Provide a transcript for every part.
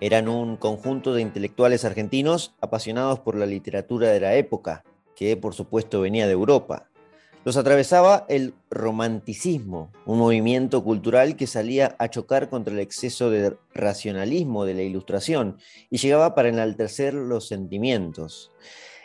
Eran un conjunto de intelectuales argentinos apasionados por la literatura de la época, que por supuesto venía de Europa. Los atravesaba el romanticismo, un movimiento cultural que salía a chocar contra el exceso de racionalismo de la ilustración y llegaba para enaltecer los sentimientos.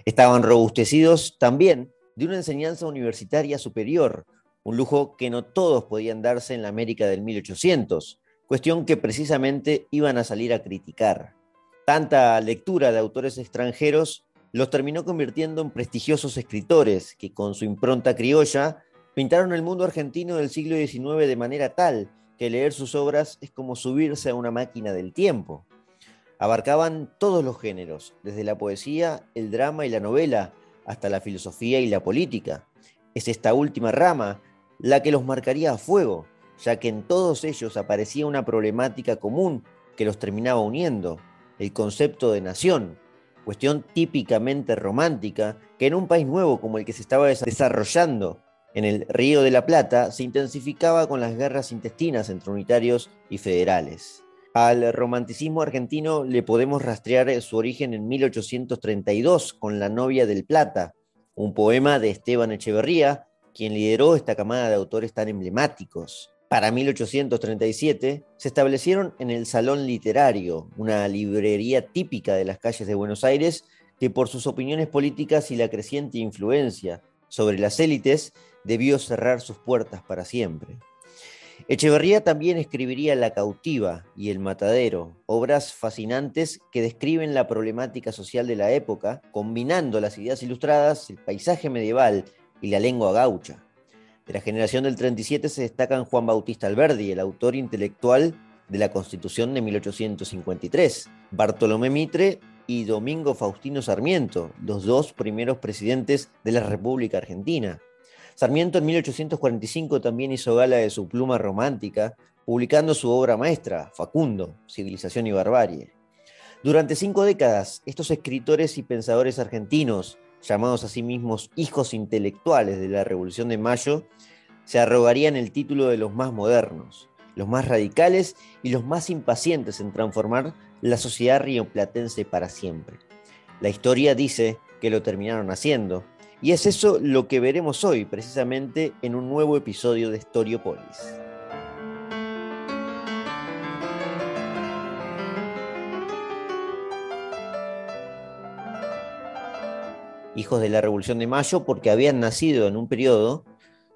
Estaban robustecidos también de una enseñanza universitaria superior, un lujo que no todos podían darse en la América del 1800, cuestión que precisamente iban a salir a criticar. Tanta lectura de autores extranjeros los terminó convirtiendo en prestigiosos escritores que con su impronta criolla pintaron el mundo argentino del siglo XIX de manera tal que leer sus obras es como subirse a una máquina del tiempo. Abarcaban todos los géneros, desde la poesía, el drama y la novela, hasta la filosofía y la política. Es esta última rama la que los marcaría a fuego, ya que en todos ellos aparecía una problemática común que los terminaba uniendo, el concepto de nación, cuestión típicamente romántica, que en un país nuevo como el que se estaba desarrollando en el Río de la Plata se intensificaba con las guerras intestinas entre unitarios y federales. Al romanticismo argentino le podemos rastrear su origen en 1832 con La novia del Plata, un poema de Esteban Echeverría, quien lideró esta camada de autores tan emblemáticos. Para 1837 se establecieron en el Salón Literario, una librería típica de las calles de Buenos Aires que por sus opiniones políticas y la creciente influencia sobre las élites debió cerrar sus puertas para siempre. Echeverría también escribiría La cautiva y El matadero, obras fascinantes que describen la problemática social de la época, combinando las ideas ilustradas, el paisaje medieval y la lengua gaucha. De la generación del 37 se destacan Juan Bautista Alberdi, el autor intelectual de la Constitución de 1853, Bartolomé Mitre y Domingo Faustino Sarmiento, los dos primeros presidentes de la República Argentina. Sarmiento en 1845 también hizo gala de su pluma romántica, publicando su obra maestra, Facundo, Civilización y Barbarie. Durante cinco décadas, estos escritores y pensadores argentinos llamados a sí mismos hijos intelectuales de la Revolución de Mayo, se arrogarían el título de los más modernos, los más radicales y los más impacientes en transformar la sociedad rioplatense para siempre. La historia dice que lo terminaron haciendo, y es eso lo que veremos hoy, precisamente en un nuevo episodio de Storiopolis. Hijos de la Revolución de Mayo, porque habían nacido en un periodo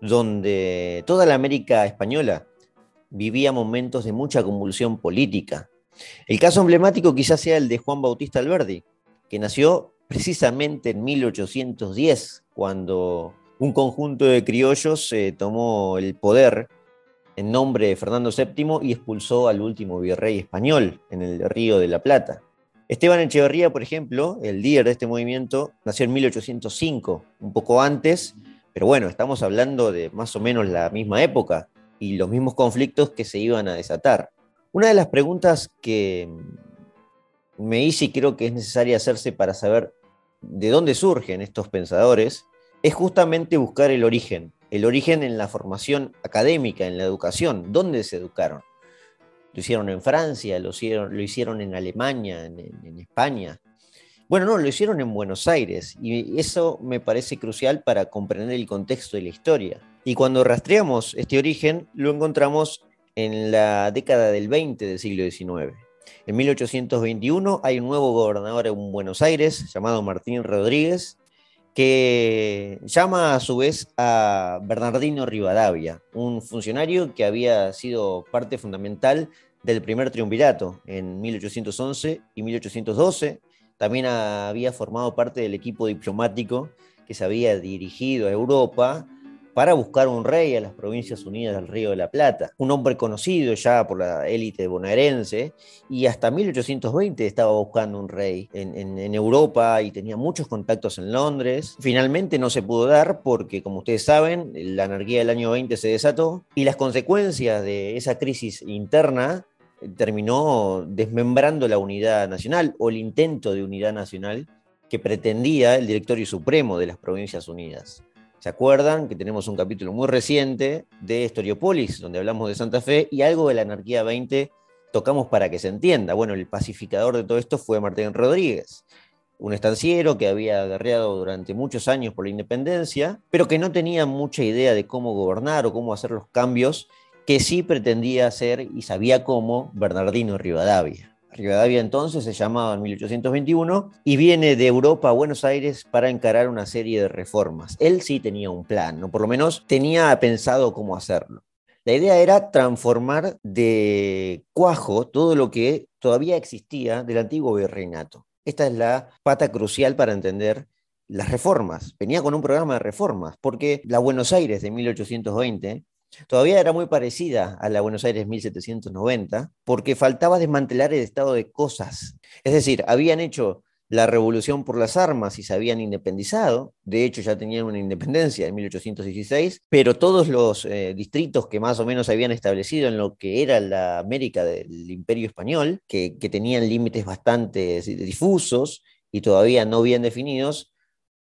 donde toda la América española vivía momentos de mucha convulsión política. El caso emblemático quizás sea el de Juan Bautista Alberdi, que nació precisamente en 1810, cuando un conjunto de criollos eh, tomó el poder en nombre de Fernando VII y expulsó al último virrey español en el Río de la Plata. Esteban Echeverría, por ejemplo, el líder de este movimiento, nació en 1805, un poco antes, pero bueno, estamos hablando de más o menos la misma época y los mismos conflictos que se iban a desatar. Una de las preguntas que me hice y creo que es necesaria hacerse para saber de dónde surgen estos pensadores es justamente buscar el origen, el origen en la formación académica, en la educación, dónde se educaron. Lo hicieron en Francia, lo hicieron, lo hicieron en Alemania, en, España. Bueno, no, lo hicieron en Buenos Aires y eso me parece crucial para comprender el contexto de la historia. Y cuando rastreamos este origen, lo encontramos en la década del 20 del siglo XIX. En 1821 hay un nuevo gobernador en Buenos Aires llamado Martín Rodríguez, que llama a su vez a Bernardino Rivadavia, un funcionario que había sido parte fundamental del primer triunvirato en 1811 y 1812. También había formado parte del equipo diplomático que se había dirigido a Europa para buscar un rey a las Provincias Unidas del Río de la Plata, un hombre conocido ya por la élite bonaerense, y hasta 1820 estaba buscando un rey en, Europa y tenía muchos contactos en Londres. Finalmente no se pudo dar porque, como ustedes saben, la anarquía del año 20 se desató y las consecuencias de esa crisis interna terminó desmembrando la unidad nacional o el intento de unidad nacional que pretendía el directorio supremo de las Provincias Unidas. ¿Se acuerdan que tenemos un capítulo muy reciente de Historiopolis, donde hablamos de Santa Fe y algo de la anarquía 20 tocamos para que se entienda. Bueno, el pacificador de todo esto fue Martín Rodríguez, un estanciero que había guerreado durante muchos años por la independencia, pero que no tenía mucha idea de cómo gobernar o cómo hacer los cambios que sí pretendía hacer y sabía cómo Bernardino Rivadavia. Rivadavia entonces se llamaba en 1821 y viene de Europa a Buenos Aires para encarar una serie de reformas. Él sí tenía un plan, o por lo menos tenía pensado cómo hacerlo. La idea era transformar de cuajo todo lo que todavía existía del antiguo virreinato. Esta es la pata crucial para entender las reformas. Venía con un programa de reformas, porque la Buenos Aires de 1820 todavía era muy parecida a la Buenos Aires 1790, porque faltaba desmantelar el estado de cosas. Es decir, habían hecho la revolución por las armas y se habían independizado, de hecho ya tenían una independencia en 1816, pero todos los eh, distritos que más o menos habían establecido en lo que era la América del Imperio Español, que, que tenían límites bastante difusos y todavía no bien definidos,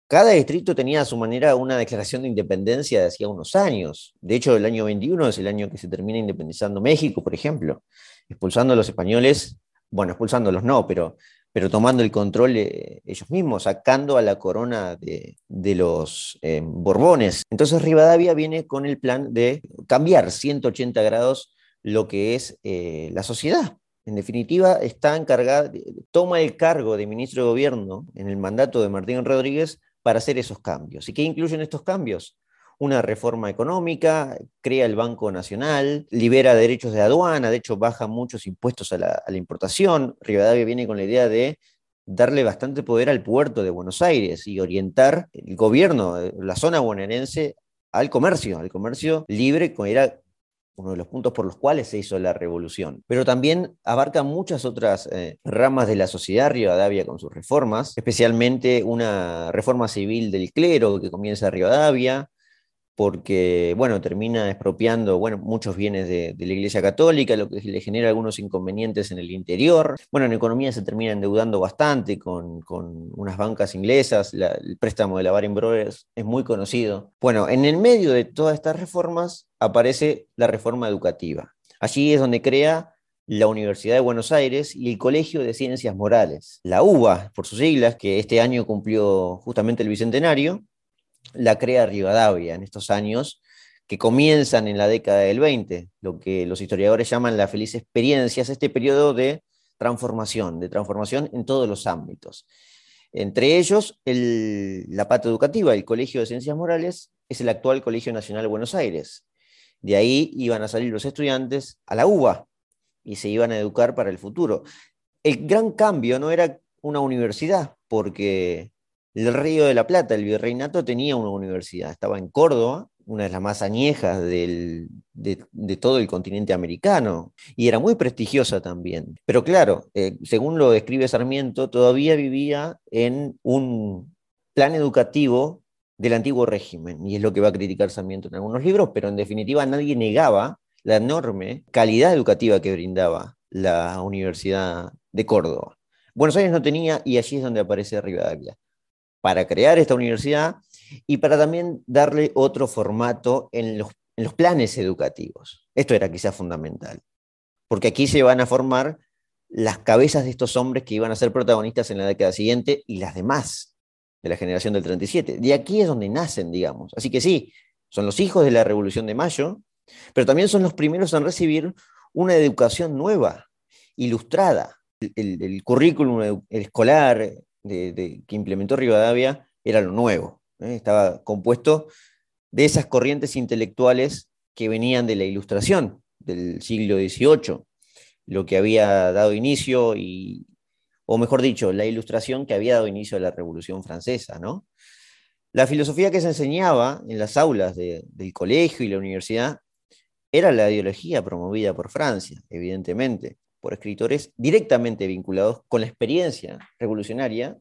cada distrito tenía a su manera una declaración de independencia de hacía unos años. De hecho, el año 21 es el año que se termina independizando México, por ejemplo, expulsando a los españoles, bueno, expulsándolos no, pero, pero tomando el control ellos mismos, sacando a la corona de, los eh, Borbones. Entonces Rivadavia viene con el plan de cambiar 180 grados lo que es eh, la sociedad. En definitiva, está encargada, toma el cargo de ministro de gobierno en el mandato de Martín Rodríguez para hacer esos cambios. ¿Y qué incluyen estos cambios? Una reforma económica, crea el Banco Nacional, libera derechos de aduana, de hecho baja muchos impuestos a la, importación. Rivadavia viene con la idea de darle bastante poder al puerto de Buenos Aires y orientar el gobierno, la zona bonaerense, al comercio, al comercio libre, que era uno de los puntos por los cuales se hizo la revolución. Pero también abarca muchas otras eh, ramas de la sociedad Rivadavia con sus reformas, especialmente una reforma civil del clero que comienza Rivadavia, porque, bueno, termina expropiando, bueno, muchos bienes de, la Iglesia Católica, lo que le genera algunos inconvenientes en el interior. Bueno, en economía se termina endeudando bastante con, unas bancas inglesas, el préstamo de la Baring Brothers es muy conocido. Bueno, en el medio de todas estas reformas aparece la reforma educativa. Allí es donde crea la Universidad de Buenos Aires y el Colegio de Ciencias Morales, la UBA, por sus siglas, que este año cumplió justamente el bicentenario, la crea Rivadavia en estos años que comienzan en la década del 20, lo que los historiadores llaman la feliz experiencia, es este periodo de transformación, de transformación en todos los ámbitos. Entre ellos, la pata educativa, el Colegio de Ciencias Morales, es el actual Colegio Nacional de Buenos Aires. De ahí iban a salir los estudiantes a la UBA y se iban a educar para el futuro. El gran cambio no era una universidad, porque el Río de la Plata, el virreinato, tenía una universidad, estaba en Córdoba, una de las más añejas de, todo el continente americano, y era muy prestigiosa también. Pero claro, eh, según lo describe Sarmiento, todavía vivía en un plan educativo del antiguo régimen, y es lo que va a criticar Sarmiento en algunos libros, pero en definitiva nadie negaba la enorme calidad educativa que brindaba la Universidad de Córdoba. Buenos Aires no tenía, y allí es donde aparece Rivadavia para crear esta universidad y para también darle otro formato en los, planes educativos. Esto era quizás fundamental, porque aquí se van a formar las cabezas de estos hombres que iban a ser protagonistas en la década siguiente y las demás de la generación del 37. De aquí es donde nacen, digamos. Así que sí, son los hijos de la Revolución de Mayo, pero también son los primeros en recibir una educación nueva, ilustrada. El, currículum escolar, que implementó Rivadavia era lo nuevo. ¿eh? Estaba compuesto de esas corrientes intelectuales que venían de la ilustración del siglo XVIII, lo que había dado inicio, y, o mejor dicho, la ilustración que había dado inicio a la Revolución Francesa. ¿no? La filosofía que se enseñaba en las aulas del colegio y la universidad era la ideología promovida por Francia, evidentemente por escritores directamente vinculados con la experiencia revolucionaria,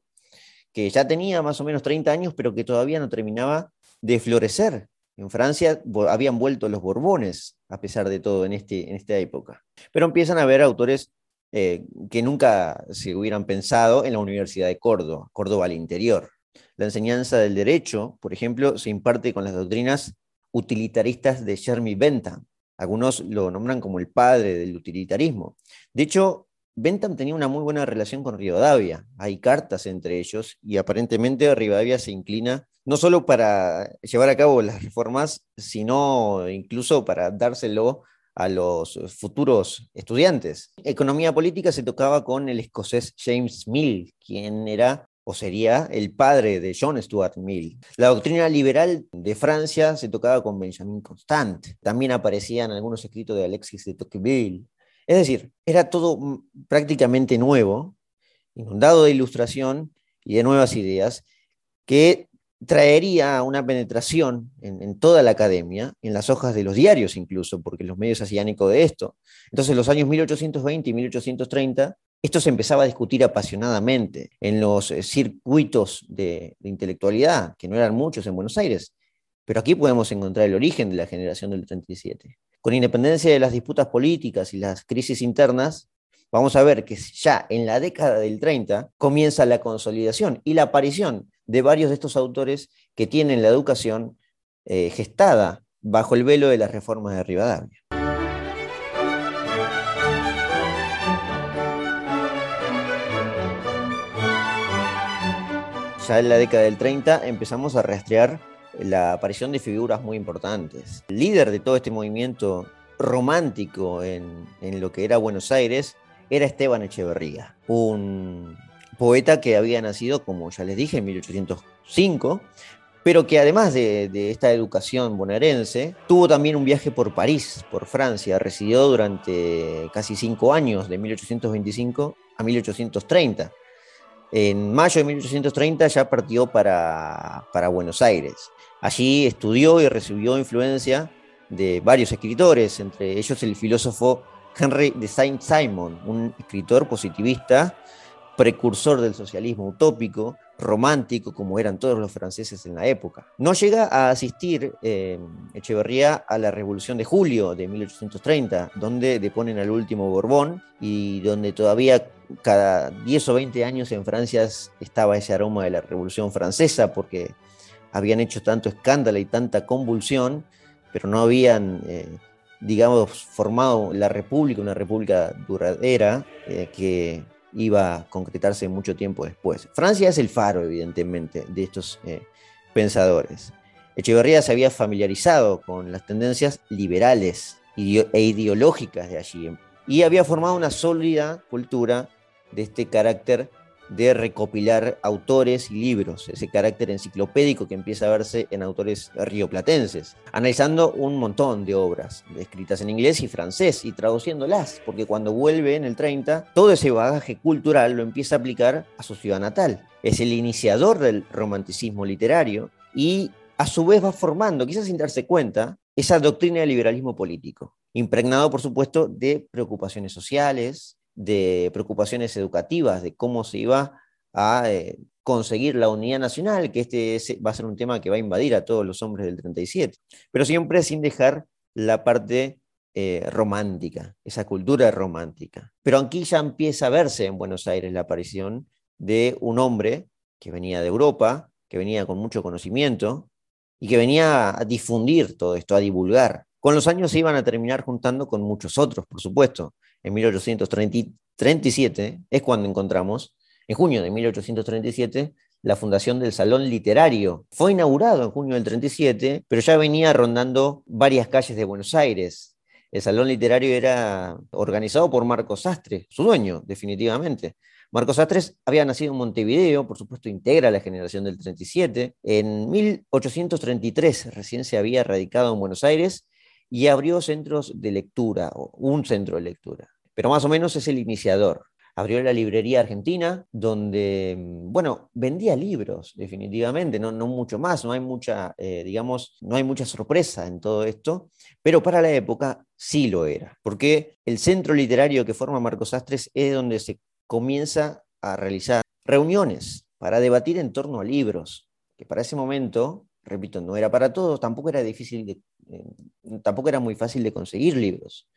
que ya tenía más o menos 30 años, pero que todavía no terminaba de florecer. En Francia habían vuelto los Borbones, a pesar de todo, en, este, en esta época. Pero empiezan a haber autores eh, que nunca se hubieran pensado en la Universidad de Córdoba, Córdoba al interior. La enseñanza del derecho, por ejemplo, se imparte con las doctrinas utilitaristas de Jeremy Bentham, Algunos lo nombran como el padre del utilitarismo. De hecho, Bentham tenía una muy buena relación con Rivadavia. Hay cartas entre ellos y aparentemente Rivadavia se inclina no solo para llevar a cabo las reformas, sino incluso para dárselo a los futuros estudiantes. Economía política se tocaba con el escocés James Mill, quien era o sería el padre de John Stuart Mill. La doctrina liberal de Francia se tocaba con Benjamin Constant. También aparecían algunos escritos de Alexis de Tocqueville. Es decir, era todo prácticamente nuevo, inundado de ilustración y de nuevas ideas, que traería una penetración en, toda la academia, en las hojas de los diarios incluso, porque los medios hacían eco de esto. Entonces, en los años 1820 y 1830, esto se empezaba a discutir apasionadamente en los eh, circuitos de, intelectualidad, que no eran muchos en Buenos Aires, pero aquí podemos encontrar el origen de la generación del 37. Con independencia de las disputas políticas y las crisis internas, vamos a ver que ya en la década del 30 comienza la consolidación y la aparición de varios de estos autores que tienen la educación eh, gestada bajo el velo de las reformas de Rivadavia. Ya en la década del 30 empezamos a rastrear la aparición de figuras muy importantes. El líder de todo este movimiento romántico en, en lo que era Buenos Aires era Esteban Echeverría, un poeta que había nacido, como ya les dije, en 1805, pero que además de, esta educación bonaerense, tuvo también un viaje por París, por Francia, residió durante casi cinco años, de 1825 a 1830. En mayo de 1830 ya partió para, para Buenos Aires. Allí estudió y recibió influencia de varios escritores, entre ellos el filósofo Henry de Saint-Simon, un escritor positivista precursor del socialismo utópico, romántico, como eran todos los franceses en la época. No llega a asistir eh, Echeverría a la Revolución de Julio de 1830, donde deponen al último Borbón y donde todavía cada 10 o 20 años en Francia estaba ese aroma de la Revolución Francesa, porque habían hecho tanto escándalo y tanta convulsión, pero no habían... Eh, digamos, formado la república, una república duradera, eh, que iba a concretarse mucho tiempo después. Francia es el faro, evidentemente, de estos eh, pensadores. Echeverría se había familiarizado con las tendencias liberales e ideológicas de allí y había formado una sólida cultura de este carácter de recopilar autores y libros, ese carácter enciclopédico que empieza a verse en autores rioplatenses, analizando un montón de obras escritas en inglés y francés y traduciéndolas, porque cuando vuelve en el 30, todo ese bagaje cultural lo empieza a aplicar a su ciudad natal. Es el iniciador del romanticismo literario y a su vez va formando, quizás sin darse cuenta, esa doctrina del liberalismo político, impregnado por supuesto de preocupaciones sociales, de preocupaciones educativas, de cómo se iba a eh, conseguir la unidad nacional, que este va a ser un tema que va a invadir a todos los hombres del 37, pero siempre sin dejar la parte eh, romántica, esa cultura romántica. Pero aquí ya empieza a verse en Buenos Aires la aparición de un hombre que venía de Europa, que venía con mucho conocimiento y que venía a difundir todo esto, a divulgar. Con los años se iban a terminar juntando con muchos otros, por supuesto en 1837, es cuando encontramos, en junio de 1837, la fundación del Salón Literario. Fue inaugurado en junio del 37, pero ya venía rondando varias calles de Buenos Aires. El Salón Literario era organizado por Marcos Sastre, su dueño, definitivamente. Marcos Sastre había nacido en Montevideo, por supuesto integra la generación del 37. En 1833 recién se había radicado en Buenos Aires y abrió centros de lectura, un centro de lectura, pero más o menos es el iniciador. Abrió la librería argentina, donde, mm, bueno, vendía libros, definitivamente, no, no mucho más, no hay mucha, eh, digamos, no hay mucha sorpresa en todo esto, pero para la época sí lo era, porque el centro literario que forma Marcos Astres es donde se comienza a realizar reuniones para debatir en torno a libros, que para ese momento repito, no era para todos, tampoco era difícil eh, tampoco era muy fácil de conseguir libros.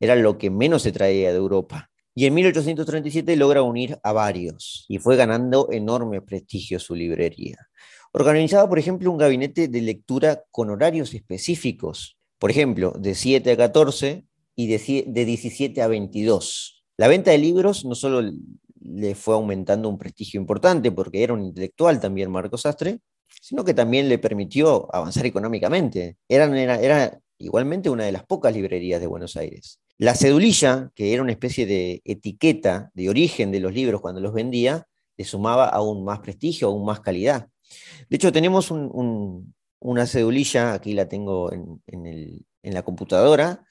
Era lo que menos se traía de Europa. Y en 1837 logra unir a varios y fue ganando enorme prestigio su librería. Organizaba, por ejemplo, un gabinete de lectura con horarios específicos Por ejemplo, de 7 a 14 y de, de 17 a 22. La venta de libros no solo le fue aumentando un prestigio importante porque era un intelectual también Marcos Sastre, sino que también le permitió avanzar económicamente. Era, era, igualmente una de las pocas librerías de Buenos Aires. La cedulilla, que era una especie de etiqueta de origen de los libros cuando los vendía, le sumaba aún más prestigio, aún más calidad. De hecho, tenemos una cedulilla, aquí la tengo en, la computadora,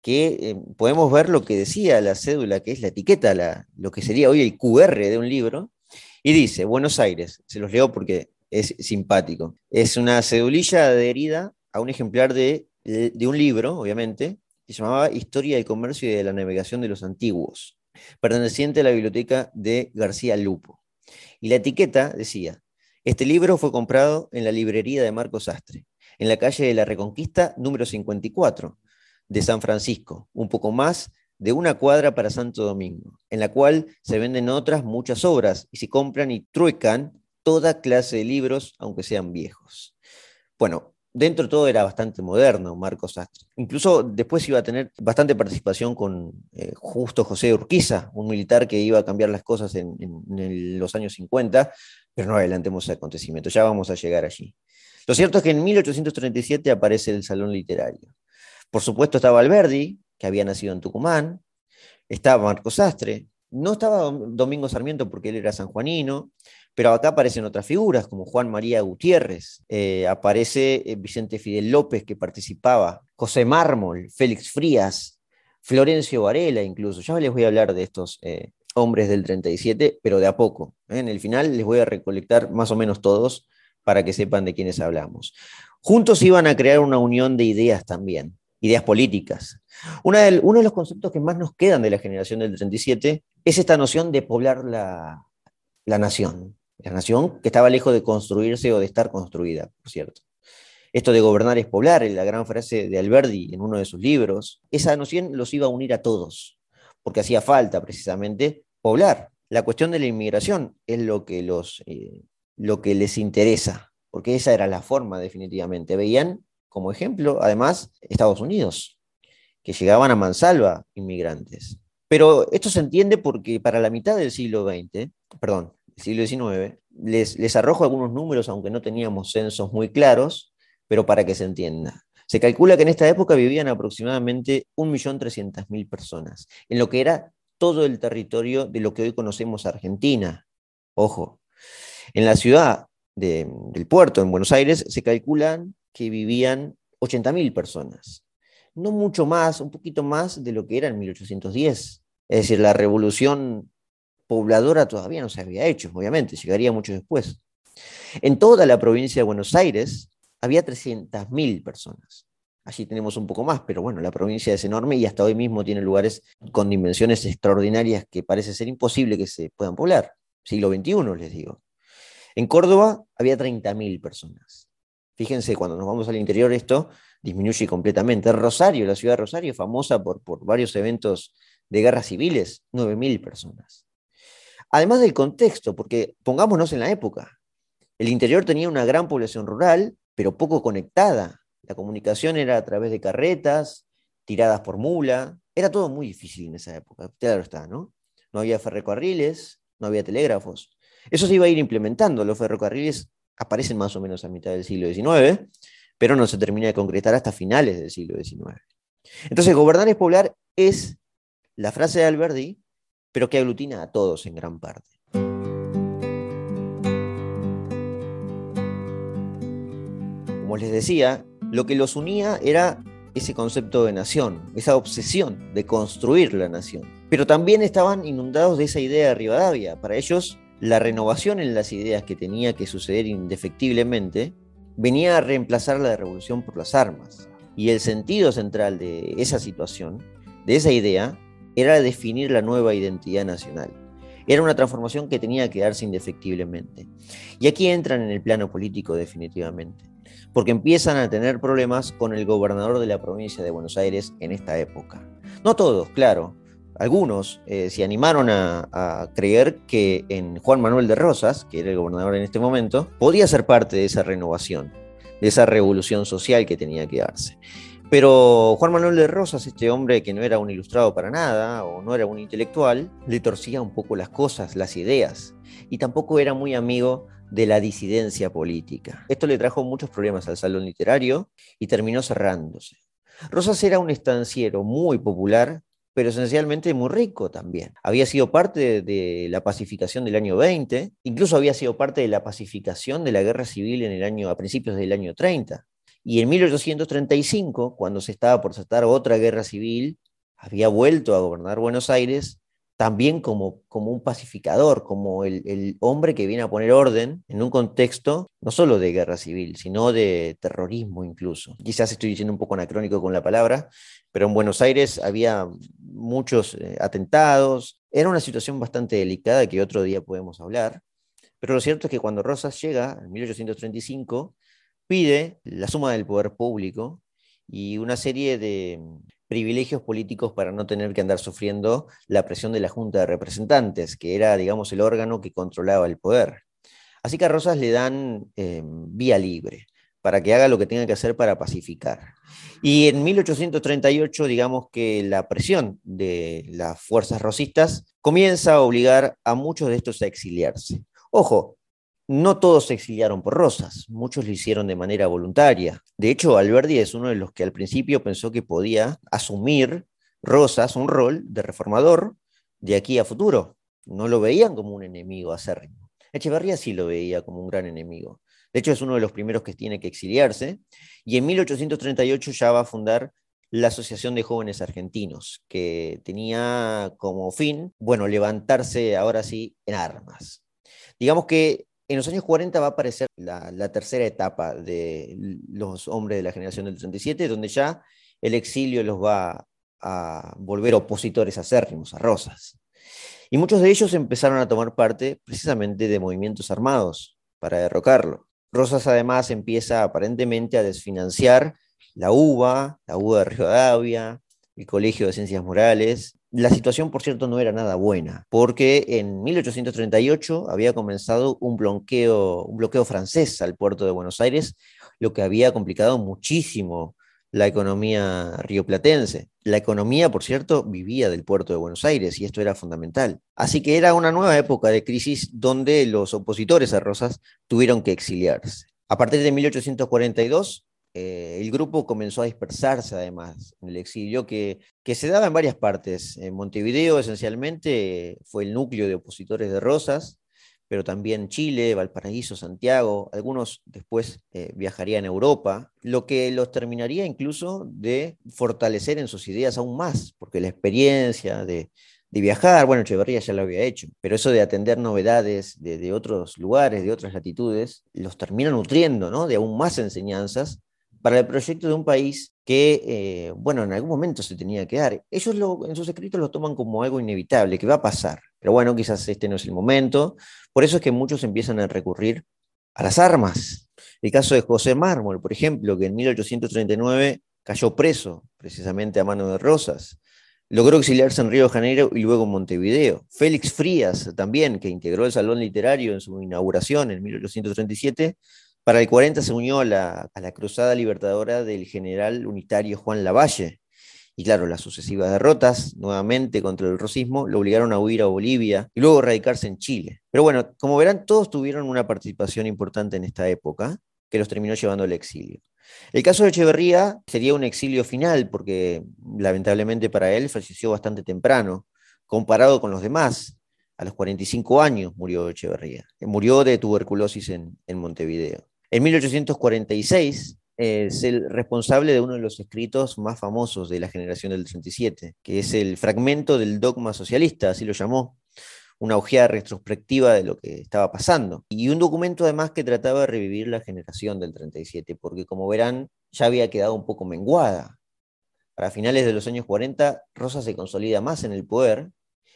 que eh, podemos ver lo que decía la cédula, que es la etiqueta, lo que sería hoy el QR de un libro, y dice, Buenos Aires, se los leo porque es simpático. Es una cedulilla adherida a un ejemplar de, un libro, obviamente, que se llamaba Historia del Comercio y de la Navegación de los Antiguos, perteneciente a la biblioteca de García Lupo. Y la etiqueta decía, este libro fue comprado en la librería de Marcos Sastre, en la calle de la Reconquista número 54 de San Francisco, un poco más de una cuadra para Santo Domingo, en la cual se venden otras muchas obras y se compran y truecan toda clase de libros, aunque sean viejos. Bueno, dentro de todo era bastante moderno Marcos Sastre. Incluso después iba a tener bastante participación con eh, Justo José Urquiza, un militar que iba a cambiar las cosas en, los años 50, pero no adelantemos el acontecimiento, ya vamos a llegar allí. Lo cierto es que en 1837 aparece el Salón Literario. Por supuesto estaba Alberdi, que había nacido en Tucumán, estaba Marcos Sastre, no estaba Domingo Sarmiento porque él era sanjuanino, pero acá aparecen otras figuras, como Juan María Gutiérrez, eh, aparece eh, Vicente Fidel López, que participaba, José Mármol, Félix Frías, Florencio Varela incluso. Ya les voy a hablar de estos eh, hombres del 37, pero de a poco. En el final les voy a recolectar más o menos todos para que sepan de quiénes hablamos. Juntos iban a crear una unión de ideas también, ideas políticas. uno de los conceptos que más nos quedan de la generación del 37 es esta noción de poblar la, la nación. La nación que estaba lejos de construirse o de estar construida, por cierto. Esto de gobernar es poblar, la gran frase de Alberdi en uno de sus libros, esa noción los iba a unir a todos, porque hacía falta precisamente poblar. La cuestión de la inmigración es lo que, los, eh, lo que les interesa, porque esa era la forma definitivamente. Veían como ejemplo, además, Estados Unidos, que llegaban a mansalva inmigrantes. Pero esto se entiende porque para la mitad del siglo XX, perdón, siglo XIX, les, les arrojo algunos números, aunque no teníamos censos muy claros, pero para que se entienda. Se calcula que en esta época vivían aproximadamente 1.300.000 personas, en lo que era todo el territorio de lo que hoy conocemos Argentina. Ojo, en la ciudad del puerto, en Buenos Aires, se calculan que vivían 80.000 personas. No mucho más, un poquito más de lo que era en 1810. Es decir, la revolución pobladora todavía no se había hecho, obviamente, llegaría mucho después. En toda la provincia de Buenos Aires había 300.000 personas. Allí tenemos un poco más, pero bueno, la provincia es enorme y hasta hoy mismo tiene lugares con dimensiones extraordinarias que parece ser imposible que se puedan poblar. Siglo XXI, les digo. En Córdoba había 30.000 personas. Fíjense, cuando nos vamos al interior esto disminuye completamente. Rosario, la ciudad de Rosario, famosa por, por varios eventos de guerras civiles, 9.000 personas. Además del contexto, porque pongámonos en la época, el interior tenía una gran población rural, pero poco conectada. La comunicación era a través de carretas, tiradas por mula. Era todo muy difícil en esa época, claro está, ¿no? No había ferrocarriles, no había telégrafos. Eso se iba a ir implementando. Los ferrocarriles aparecen más o menos a mitad del siglo XIX, pero no se termina de concretar hasta finales del siglo XIX. Entonces, gobernar es poblar es la frase de Alberdi, pero que aglutina a todos en gran parte. Como les decía, lo que los unía era ese concepto de nación, esa obsesión de construir la nación. Pero también estaban inundados de esa idea de Rivadavia. Para ellos, la renovación en las ideas que tenía que suceder indefectiblemente venía a reemplazar la revolución por las armas. Y el sentido central de esa situación, de esa idea, era definir la nueva identidad nacional. Era una transformación que tenía que darse indefectiblemente. Y aquí entran en el plano político definitivamente, porque empiezan a tener problemas con el gobernador de la provincia de Buenos Aires en esta época. No todos, claro. Algunos eh, se animaron a, a creer que en Juan Manuel de Rosas, que era el gobernador en este momento, podía ser parte de esa renovación, de esa revolución social que tenía que darse. Pero Juan Manuel de Rosas, este hombre que no era un ilustrado para nada o no era un intelectual, le torcía un poco las cosas, las ideas, y tampoco era muy amigo de la disidencia política. Esto le trajo muchos problemas al salón literario y terminó cerrándose. Rosas era un estanciero muy popular, pero esencialmente muy rico también. Había sido parte de la pacificación del año 20, incluso había sido parte de la pacificación de la guerra civil en el año, a principios del año 30. Y en 1835, cuando se estaba por tratar otra guerra civil, había vuelto a gobernar Buenos Aires también como, como un pacificador, como el, hombre que viene a poner orden en un contexto no solo de guerra civil, sino de terrorismo incluso. Quizás estoy diciendo un poco anacrónico con la palabra, pero en Buenos Aires había muchos eh, atentados, era una situación bastante delicada que otro día podemos hablar, pero lo cierto es que cuando Rosas llega, en 1835, pide la suma del poder público y una serie de privilegios políticos para no tener que andar sufriendo la presión de la Junta de Representantes, que era, digamos, el órgano que controlaba el poder. Así que a Rosas le dan eh, vía libre para que haga lo que tenga que hacer para pacificar. Y en 1838, digamos que la presión de las fuerzas rosistas comienza a obligar a muchos de estos a exiliarse. Ojo, no todos se exiliaron por Rosas, muchos lo hicieron de manera voluntaria. De hecho, Alberdi es uno de los que al principio pensó que podía asumir Rosas un rol de reformador de aquí a futuro. No lo veían como un enemigo acérrimo. Echeverría sí lo veía como un gran enemigo. De hecho, es uno de los primeros que tiene que exiliarse. Y en 1838 ya va a fundar la Asociación de Jóvenes Argentinos, que tenía como fin, bueno, levantarse ahora sí en armas. Digamos que en los años 40 va a aparecer la, tercera etapa de los hombres de la generación del 37, donde ya el exilio los va a volver opositores acérrimos, a Rosas. Y muchos de ellos empezaron a tomar parte precisamente de movimientos armados para derrocarlo. Rosas además empieza aparentemente a desfinanciar la UBA, la UBA de Rivadavia, el Colegio de Ciencias Morales. La situación, por cierto, no era nada buena, porque en 1838 había comenzado un bloqueo, bloqueo francés al puerto de Buenos Aires, lo que había complicado muchísimo la economía rioplatense. La economía, por cierto, vivía del puerto de Buenos Aires y esto era fundamental. Así que era una nueva época de crisis donde los opositores a Rosas tuvieron que exiliarse. A partir de 1842, eh, el grupo comenzó a dispersarse además en el exilio, que, que se daba en varias partes. En Montevideo esencialmente fue el núcleo de opositores de Rosas, pero también Chile, Valparaíso, Santiago, algunos después eh, viajarían a Europa, lo que los terminaría incluso de fortalecer en sus ideas aún más, porque la experiencia de, viajar, bueno, Echeverría ya lo había hecho, pero eso de atender novedades de, de, otros lugares, de otras latitudes, los termina nutriendo, ¿no? De aún más enseñanzas para el proyecto de un país que, eh, bueno, en algún momento se tenía que dar. Ellos en sus escritos lo toman como algo inevitable, que va a pasar. Pero bueno, quizás este no es el momento. Por eso es que muchos empiezan a recurrir a las armas. El caso de José Mármol, por ejemplo, que en 1839 cayó preso precisamente a mano de Rosas. Logró exiliarse en Río de Janeiro y luego en Montevideo. Félix Frías también, que integró el Salón Literario en su inauguración en 1837, para el 40 se unió a la, cruzada libertadora del general unitario Juan Lavalle. Y claro, las sucesivas derrotas, nuevamente contra el rosismo, lo obligaron a huir a Bolivia y luego radicarse en Chile. Pero bueno, como verán, todos tuvieron una participación importante en esta época que los terminó llevando al exilio. El caso de Echeverría sería un exilio final porque lamentablemente para él falleció bastante temprano, comparado con los demás. A los 45 años murió Echeverría. Murió de tuberculosis en Montevideo. En 1846 es el responsable de uno de los escritos más famosos de la generación del 37, que es el fragmento del dogma socialista, así lo llamó, una ojeada retrospectiva de lo que estaba pasando. Y un documento además que trataba de revivir la generación del 37, porque como verán, ya había quedado un poco menguada. Para finales de los años 40, Rosa se consolida más en el poder,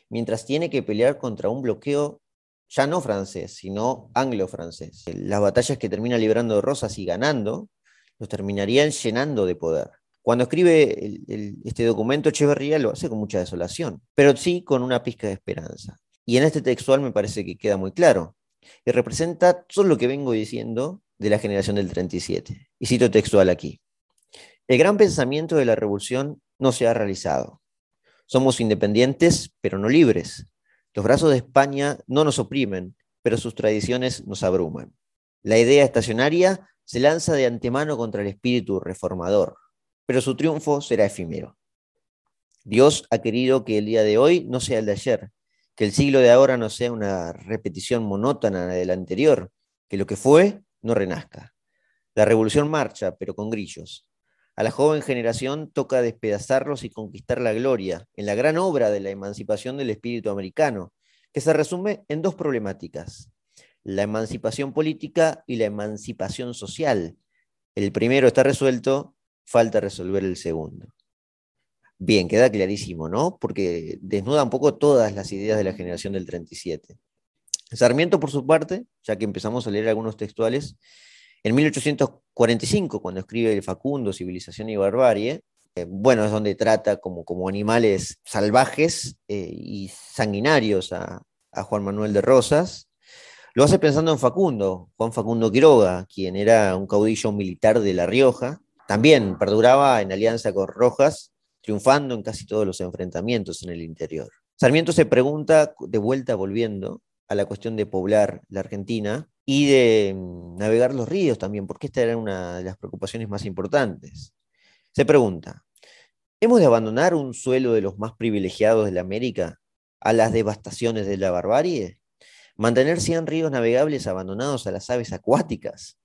mientras tiene que pelear contra un bloqueo ya no francés, sino anglo-francés. Las batallas que termina librando Rosas y ganando, los terminarían llenando de poder. Cuando escribe este documento, Echeverría lo hace con mucha desolación, pero sí con una pizca de esperanza. Y en este textual me parece que queda muy claro. Y representa todo lo que vengo diciendo de la generación del 37. Y cito textual aquí. El gran pensamiento de la revolución no se ha realizado. Somos independientes, pero no libres. Los brazos de España no nos oprimen, pero sus tradiciones nos abruman. La idea estacionaria se lanza de antemano contra el espíritu reformador, pero su triunfo será efímero. Dios ha querido que el día de hoy no sea el de ayer, que el siglo de ahora no sea una repetición monótona del anterior, que lo que fue no renazca. La revolución marcha, pero con grillos. A la joven generación toca despedazarlos y conquistar la gloria en la gran obra de la emancipación del espíritu americano, que se resume en dos problemáticas, la emancipación política y la emancipación social. El primero está resuelto, falta resolver el segundo. Bien, queda clarísimo, ¿no? Porque desnuda un poco todas las ideas de la generación del 37. Sarmiento, por su parte, ya que empezamos a leer algunos textuales, en 1845, cuando escribe El Facundo, Civilización y Barbarie, eh, bueno, es donde trata como, como animales salvajes eh, y sanguinarios a, Juan Manuel de Rosas. Lo hace pensando en Facundo, Juan Facundo Quiroga, quien era un caudillo militar de La Rioja. También perduraba en alianza con Rojas, triunfando en casi todos los enfrentamientos en el interior. Sarmiento se pregunta, de vuelta volviendo a la cuestión de poblar la Argentina, y de mm, navegar los ríos también, porque esta era una de las preocupaciones más importantes. Se pregunta, ¿hemos de abandonar un suelo de los más privilegiados de la América a las devastaciones de la barbarie? ¿Mantener 100 ríos navegables abandonados a las aves acuáticas?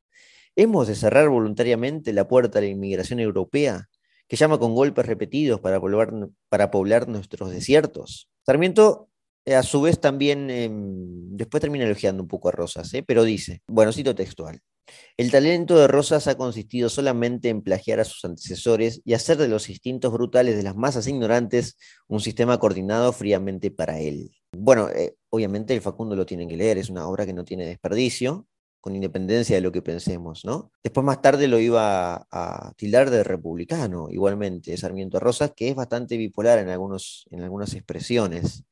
¿Hemos de cerrar voluntariamente la puerta a la inmigración europea, que llama con golpes repetidos para poblar, para poblar nuestros desiertos? Sarmiento a su vez también, em, después termina elogiando un poco a Rosas, ¿eh? pero dice, bueno, cito textual, el talento de Rosas ha consistido solamente en plagiar a sus antecesores y hacer de los instintos brutales de las masas ignorantes un sistema coordinado fríamente para él. Bueno, eh, obviamente el Facundo lo tienen que leer, es una obra que no tiene desperdicio, con independencia de lo que pensemos, ¿no? Después más tarde lo iba a, tildar de republicano, igualmente, Sarmiento Rosas, que es bastante bipolar en, algunos, en algunas expresiones.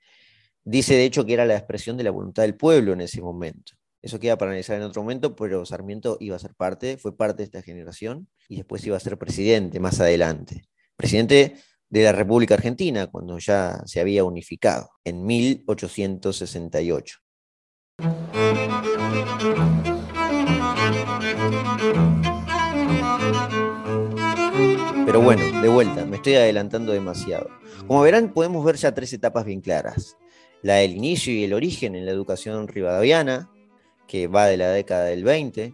Dice de hecho que era la expresión de la voluntad del pueblo en ese momento. Eso queda para analizar en otro momento, pero Sarmiento iba a ser parte, fue parte de esta generación y después iba a ser presidente más adelante. Presidente de la República Argentina, cuando ya se había unificado, en 1868. Pero bueno, de vuelta, me estoy adelantando demasiado. Como verán, podemos ver ya tres etapas bien claras la del inicio y el origen en la educación rivadaviana, que va de la década del 20.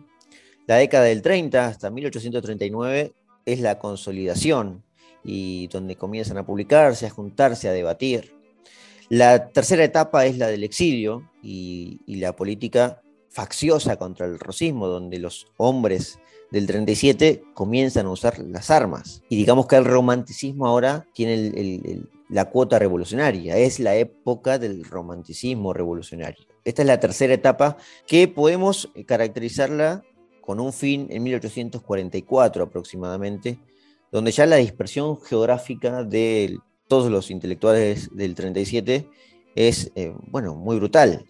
La década del 30 hasta 1839 es la consolidación y donde comienzan a publicarse, a juntarse, a debatir. La tercera etapa es la del exilio y, la política facciosa contra el rosismo, donde los hombres del 37 comienzan a usar las armas. Y digamos que el romanticismo ahora tiene la cuota revolucionaria, es la época del romanticismo revolucionario. Esta es la tercera etapa que podemos caracterizarla con un fin en 1844 aproximadamente, donde ya la dispersión geográfica de todos los intelectuales del 37 es, eh, bueno, muy brutal.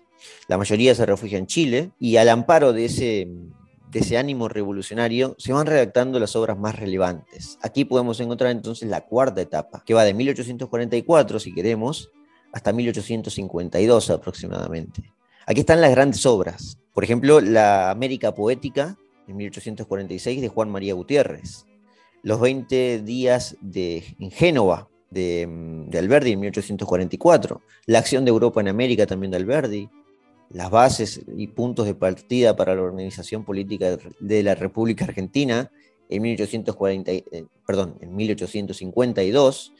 La mayoría se refugia en Chile y al amparo de ese de ese ánimo revolucionario, se van redactando las obras más relevantes. Aquí podemos encontrar entonces la cuarta etapa, que va de 1844, si queremos, hasta 1852 aproximadamente. Aquí están las grandes obras. Por ejemplo, la América Poética, en 1846, de Juan María Gutiérrez. Los 20 días de, en Génova, de, de Alberdi, en 1844. La acción de Europa en América, también de Alberdi las bases y puntos de partida para la organización política de la República Argentina en, 1840, eh, perdón, en 1852.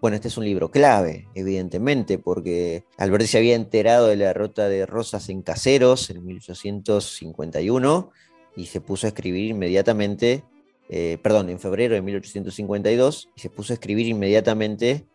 Bueno, este es un libro clave, evidentemente, porque Alberti se había enterado de la derrota de Rosas en Caseros en 1851 y se puso a escribir inmediatamente, eh, perdón, en febrero de 1852, y se puso a escribir inmediatamente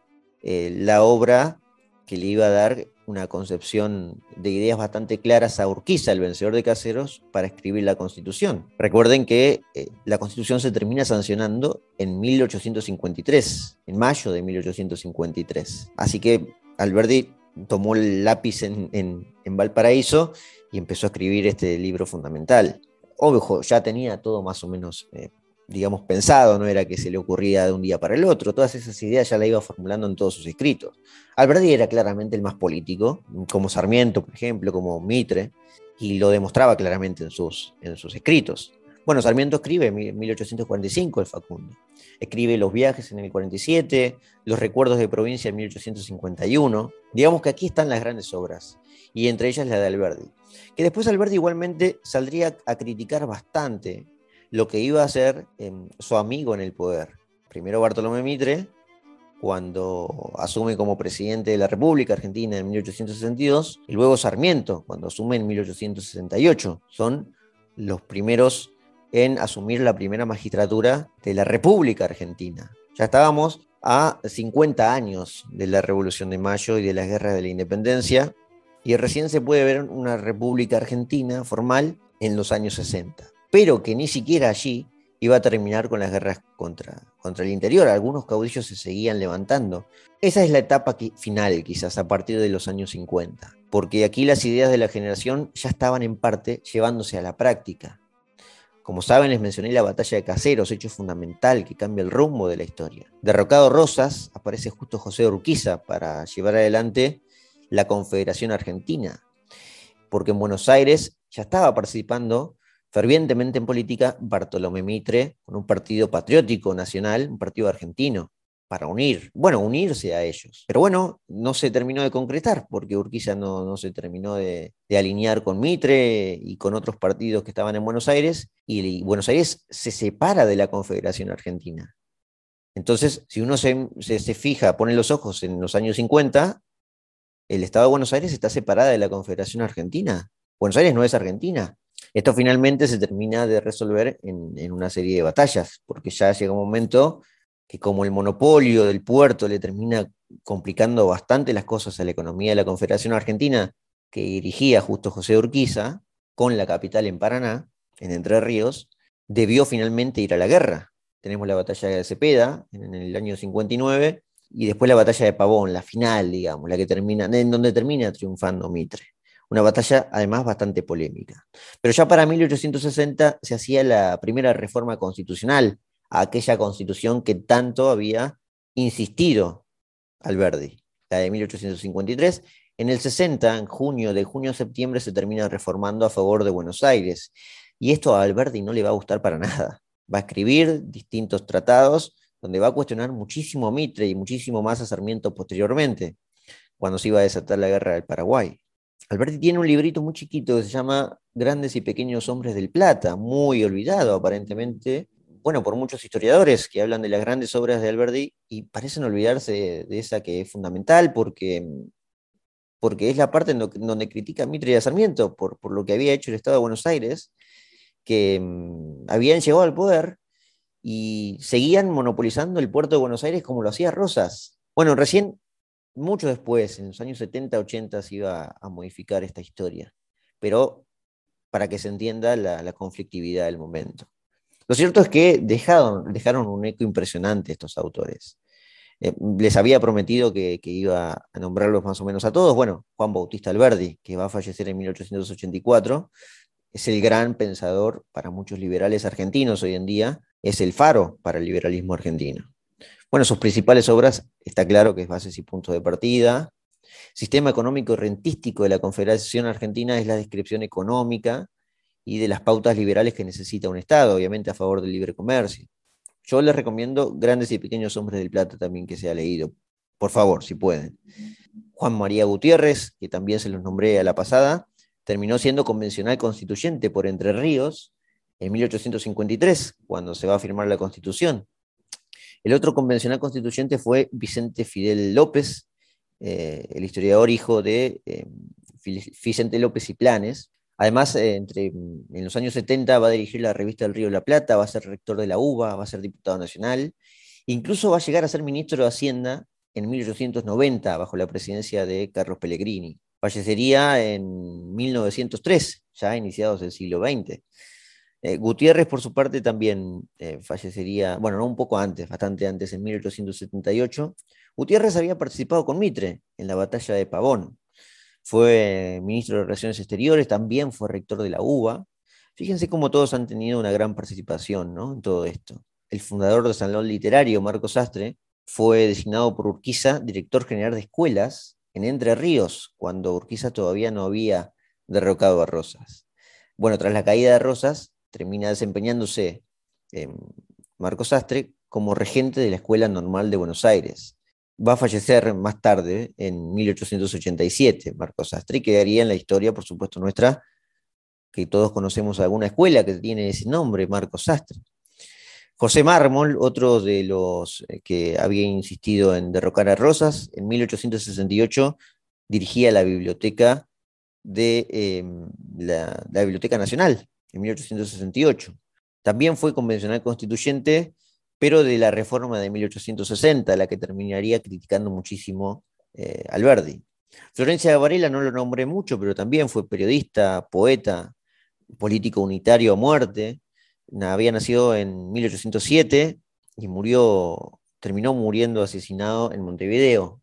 eh, la obra que le iba a dar una concepción de ideas bastante claras a Urquiza, el vencedor de Caseros, para escribir la Constitución. Recuerden que eh, la Constitución se termina sancionando en 1853, en mayo de 1853. Así que Alberti tomó el lápiz en, Valparaíso y empezó a escribir este libro fundamental. Ojo, ya tenía todo más o menos eh, digamos, pensado, no era que se le ocurría de un día para el otro, todas esas ideas ya la iba formulando en todos sus escritos. Alberdi era claramente el más político, como Sarmiento, por ejemplo, como Mitre, y lo demostraba claramente en sus, en sus escritos. Bueno, Sarmiento escribe en 1845 el Facundo, escribe Los viajes en el 47, Los recuerdos de provincia en 1851. Digamos que aquí están las grandes obras, y entre ellas la de Alberdi, que después Alberdi igualmente saldría a criticar bastante lo que iba a ser em, su amigo en el poder. Primero Bartolomé Mitre, cuando asume como presidente de la República Argentina en 1862, y luego Sarmiento, cuando asume en 1868. Son los primeros en asumir la primera magistratura de la República Argentina. Ya estábamos a 50 años de la Revolución de Mayo y de las guerras de la independencia, y recién se puede ver una República Argentina formal en los años 60 pero que ni siquiera allí iba a terminar con las guerras contra, contra el interior. Algunos caudillos se seguían levantando. Esa es la etapa final, quizás, a partir de los años 50, porque aquí las ideas de la generación ya estaban en parte llevándose a la práctica. Como saben, les mencioné la batalla de Caseros, hecho fundamental que cambia el rumbo de la historia. Derrocado Rosas, aparece justo José Urquiza para llevar adelante la Confederación Argentina, porque en Buenos Aires ya estaba participando fervientemente en política Bartolomé Mitre con un partido patriótico nacional, un partido argentino, para unir, bueno, unirse a ellos. Pero bueno, no se terminó de concretar porque Urquiza no, no se terminó de, alinear con Mitre y con otros partidos que estaban en Buenos Aires y, Buenos Aires se separa de la Confederación Argentina. Entonces, si uno se, se, fija, pone los ojos en los años 50, el Estado de Buenos Aires está separada de la Confederación Argentina. Buenos Aires no es Argentina, esto finalmente se termina de resolver en, una serie de batallas, porque ya llega un momento que como el monopolio del puerto le termina complicando bastante las cosas a la economía de la Confederación Argentina, que dirigía justo José Urquiza, con la capital en Paraná, en Entre Ríos, debió finalmente ir a la guerra. Tenemos la batalla de Cepeda en el año 59 y después la batalla de Pavón, la final, digamos, la que termina, en donde termina triunfando Mitre. Una batalla además bastante polémica. Pero ya para 1860 se hacía la primera reforma constitucional, a aquella constitución que tanto había insistido Alberdi, la de 1853. En el 60, en junio, de junio a septiembre, se termina reformando a favor de Buenos Aires. Y esto a Alberdi no le va a gustar para nada. Va a escribir distintos tratados donde va a cuestionar muchísimo a Mitre y muchísimo más a Sarmiento posteriormente, cuando se iba a desatar la guerra del Paraguay. Alberti tiene un librito muy chiquito que se llama Grandes y Pequeños Hombres del Plata, muy olvidado aparentemente, bueno, por muchos historiadores que hablan de las grandes obras de Alberti y parecen olvidarse de, esa que es fundamental porque, porque es la parte en donde critica a Mitre y Sarmiento por, por lo que había hecho el Estado de Buenos Aires, que mm, habían llegado al poder y seguían monopolizando el puerto de Buenos Aires como lo hacía Rosas. Bueno, recién mucho después, en los años 70, 80, se iba a modificar esta historia, pero para que se entienda la, conflictividad del momento. Lo cierto es que dejaron, un eco impresionante estos autores. Eh, les había prometido que, que, iba a nombrarlos más o menos a todos. Bueno, Juan Bautista Alberdi, que va a fallecer en 1884, es el gran pensador para muchos liberales argentinos hoy en día, es el faro para el liberalismo argentino. Bueno, sus principales obras está claro que es Bases y Puntos de Partida. Sistema económico y rentístico de la Confederación Argentina es la descripción económica y de las pautas liberales que necesita un Estado, obviamente a favor del libre comercio. Yo les recomiendo Grandes y Pequeños Hombres del Plata también que se ha leído, por favor, si pueden. Juan María Gutiérrez, que también se los nombré a la pasada, terminó siendo convencional constituyente por Entre Ríos en 1853, cuando se va a firmar la Constitución. El otro convencional constituyente fue Vicente Fidel López, eh, el historiador hijo de eh, Vicente López y Planes. Además, eh, entre, en los años 70 va a dirigir la revista del Río de la Plata, va a ser rector de la UBA, va a ser diputado nacional, incluso va a llegar a ser ministro de Hacienda en 1890 bajo la presidencia de Carlos Pellegrini. Fallecería en 1903, ya iniciados del siglo XX. Eh, Gutiérrez, por su parte, también eh, fallecería, bueno, no un poco antes, bastante antes, en 1878. Gutiérrez había participado con Mitre en la batalla de Pavón. Fue ministro de Relaciones Exteriores, también fue rector de la UBA. Fíjense cómo todos han tenido una gran participación ¿no? en todo esto. El fundador de Salón Literario, Marcos Sastre, fue designado por Urquiza director general de escuelas en Entre Ríos, cuando Urquiza todavía no había derrocado a Rosas. Bueno, tras la caída de Rosas, termina desempeñándose Marcos Sastre como regente de la Escuela Normal de Buenos Aires. Va a fallecer más tarde, en 1887, Marcos Sastre, y quedaría en la historia, por supuesto, nuestra, que todos conocemos alguna escuela que tiene ese nombre, Marcos Sastre. José Mármol, otro de los eh, que había insistido en derrocar a Rosas, en 1868 dirigía la biblioteca de em, la, Biblioteca Nacional, en 1868. También fue convencional constituyente, pero de la reforma de 1860, la que terminaría criticando muchísimo eh, Alberdi. Florencia Varela no lo nombré mucho, pero también fue periodista, poeta, político unitario a muerte, había nacido en 1807 y murió, terminó muriendo asesinado en Montevideo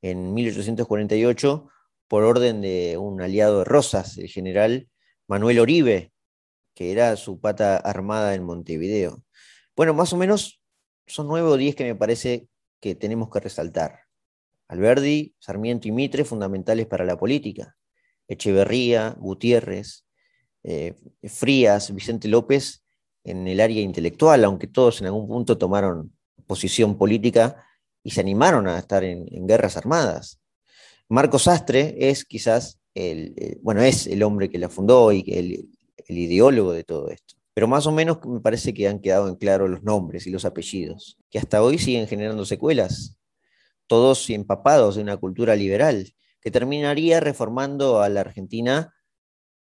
en 1848 por orden de un aliado de Rosas, el general Manuel Oribe, que era su pata armada en Montevideo. Bueno, más o menos son nueve o diez que me parece que tenemos que resaltar. Alberdi, Sarmiento y Mitre, fundamentales para la política. Echeverría, Gutiérrez, eh, Frías, Vicente López, en el área intelectual, aunque todos en algún punto tomaron posición política y se animaron a estar en, guerras armadas. Marcos Sastre es quizás el, bueno, es el hombre que la fundó y el, el ideólogo de todo esto. Pero más o menos me parece que han quedado en claro los nombres y los apellidos, que hasta hoy siguen generando secuelas, todos empapados de una cultura liberal, que terminaría reformando a la Argentina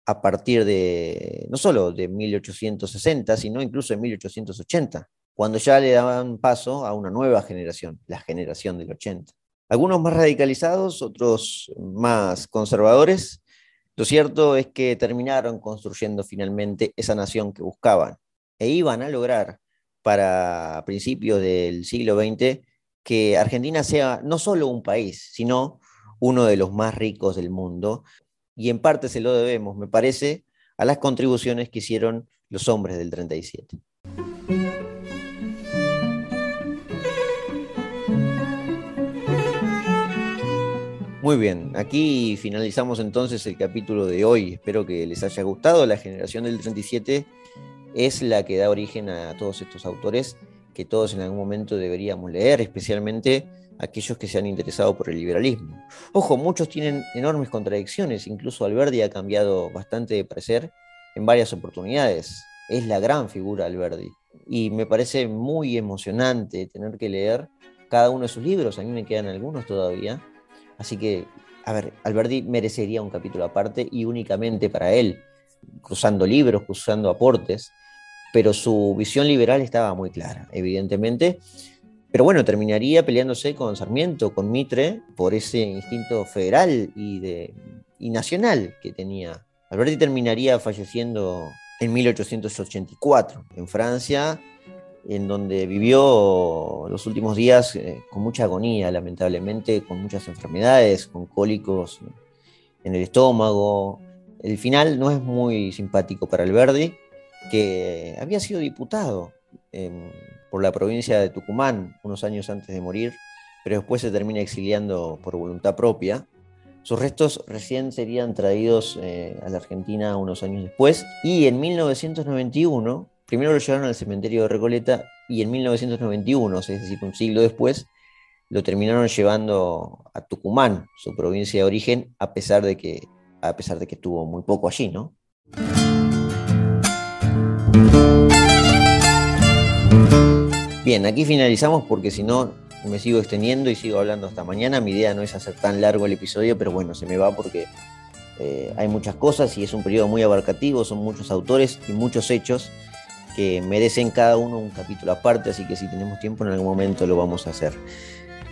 a partir de, no solo de 1860, sino incluso de 1880, cuando ya le daban paso a una nueva generación, la generación del 80. Algunos más radicalizados, otros más conservadores. Lo cierto es que terminaron construyendo finalmente esa nación que buscaban e iban a lograr para principios del siglo XX que Argentina sea no solo un país, sino uno de los más ricos del mundo, y en parte se lo debemos, me parece, a las contribuciones que hicieron los hombres del 37. Muy bien, aquí finalizamos entonces el capítulo de hoy. Espero que les haya gustado. La generación del 37 es la que da origen a todos estos autores que todos en algún momento deberíamos leer, especialmente aquellos que se han interesado por el liberalismo. Ojo, muchos tienen enormes contradicciones, incluso Alberdi ha cambiado bastante de parecer en varias oportunidades. Es la gran figura Alberdi y me parece muy emocionante tener que leer cada uno de sus libros, a mí me quedan algunos todavía, así que, a ver, Alberdi merecería un capítulo aparte y únicamente para él, cruzando libros, cruzando aportes, pero su visión liberal estaba muy clara, evidentemente, pero bueno, terminaría peleándose con Sarmiento, con Mitre, por ese instinto federal y, de, nacional que tenía. Alberti terminaría falleciendo en 1884 en Francia, en donde vivió los últimos días eh, con mucha agonía, lamentablemente, con muchas enfermedades, con cólicos en el estómago. El final no es muy simpático para Alberti, que había sido diputado por la provincia de Tucumán unos años antes de morir, pero después se termina exiliando por voluntad propia. Sus restos recién serían traídos eh, a la Argentina unos años después y en 1991, primero lo llevaron al cementerio de Recoleta y en 1991, es decir, un siglo después, lo terminaron llevando a Tucumán, su provincia de origen, a pesar de que, a pesar de que estuvo muy poco allí, ¿no? Bien, aquí finalizamos porque si no me sigo extendiendo y sigo hablando hasta mañana. Mi idea no es hacer tan largo el episodio, pero bueno, se me va porque eh, hay muchas cosas y es un periodo muy abarcativo, son muchos autores y muchos hechos que merecen cada uno un capítulo aparte, así que si tenemos tiempo en algún momento lo vamos a hacer.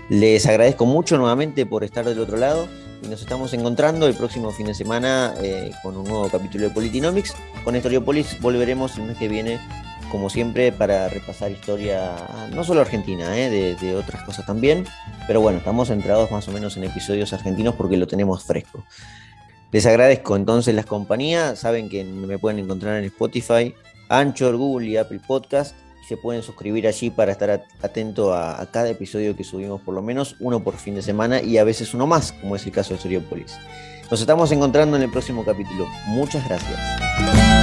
Les agradezco mucho nuevamente por estar del otro lado y nos estamos encontrando el próximo fin de semana eh, con un nuevo capítulo de Politinomics. Con Historiopolis volveremos el mes que viene como siempre, para repasar historia, no solo argentina, ¿eh? de, otras cosas también. Pero bueno, estamos centrados más o menos en episodios argentinos porque lo tenemos fresco. Les agradezco entonces las compañías. Saben que me pueden encontrar en Spotify, Anchor, Google y Apple Podcast. Se pueden suscribir allí para estar atento a, cada episodio que subimos, por lo menos uno por fin de semana y a veces uno más, como es el caso de Soriopolis. Nos estamos encontrando en el próximo capítulo. Muchas gracias.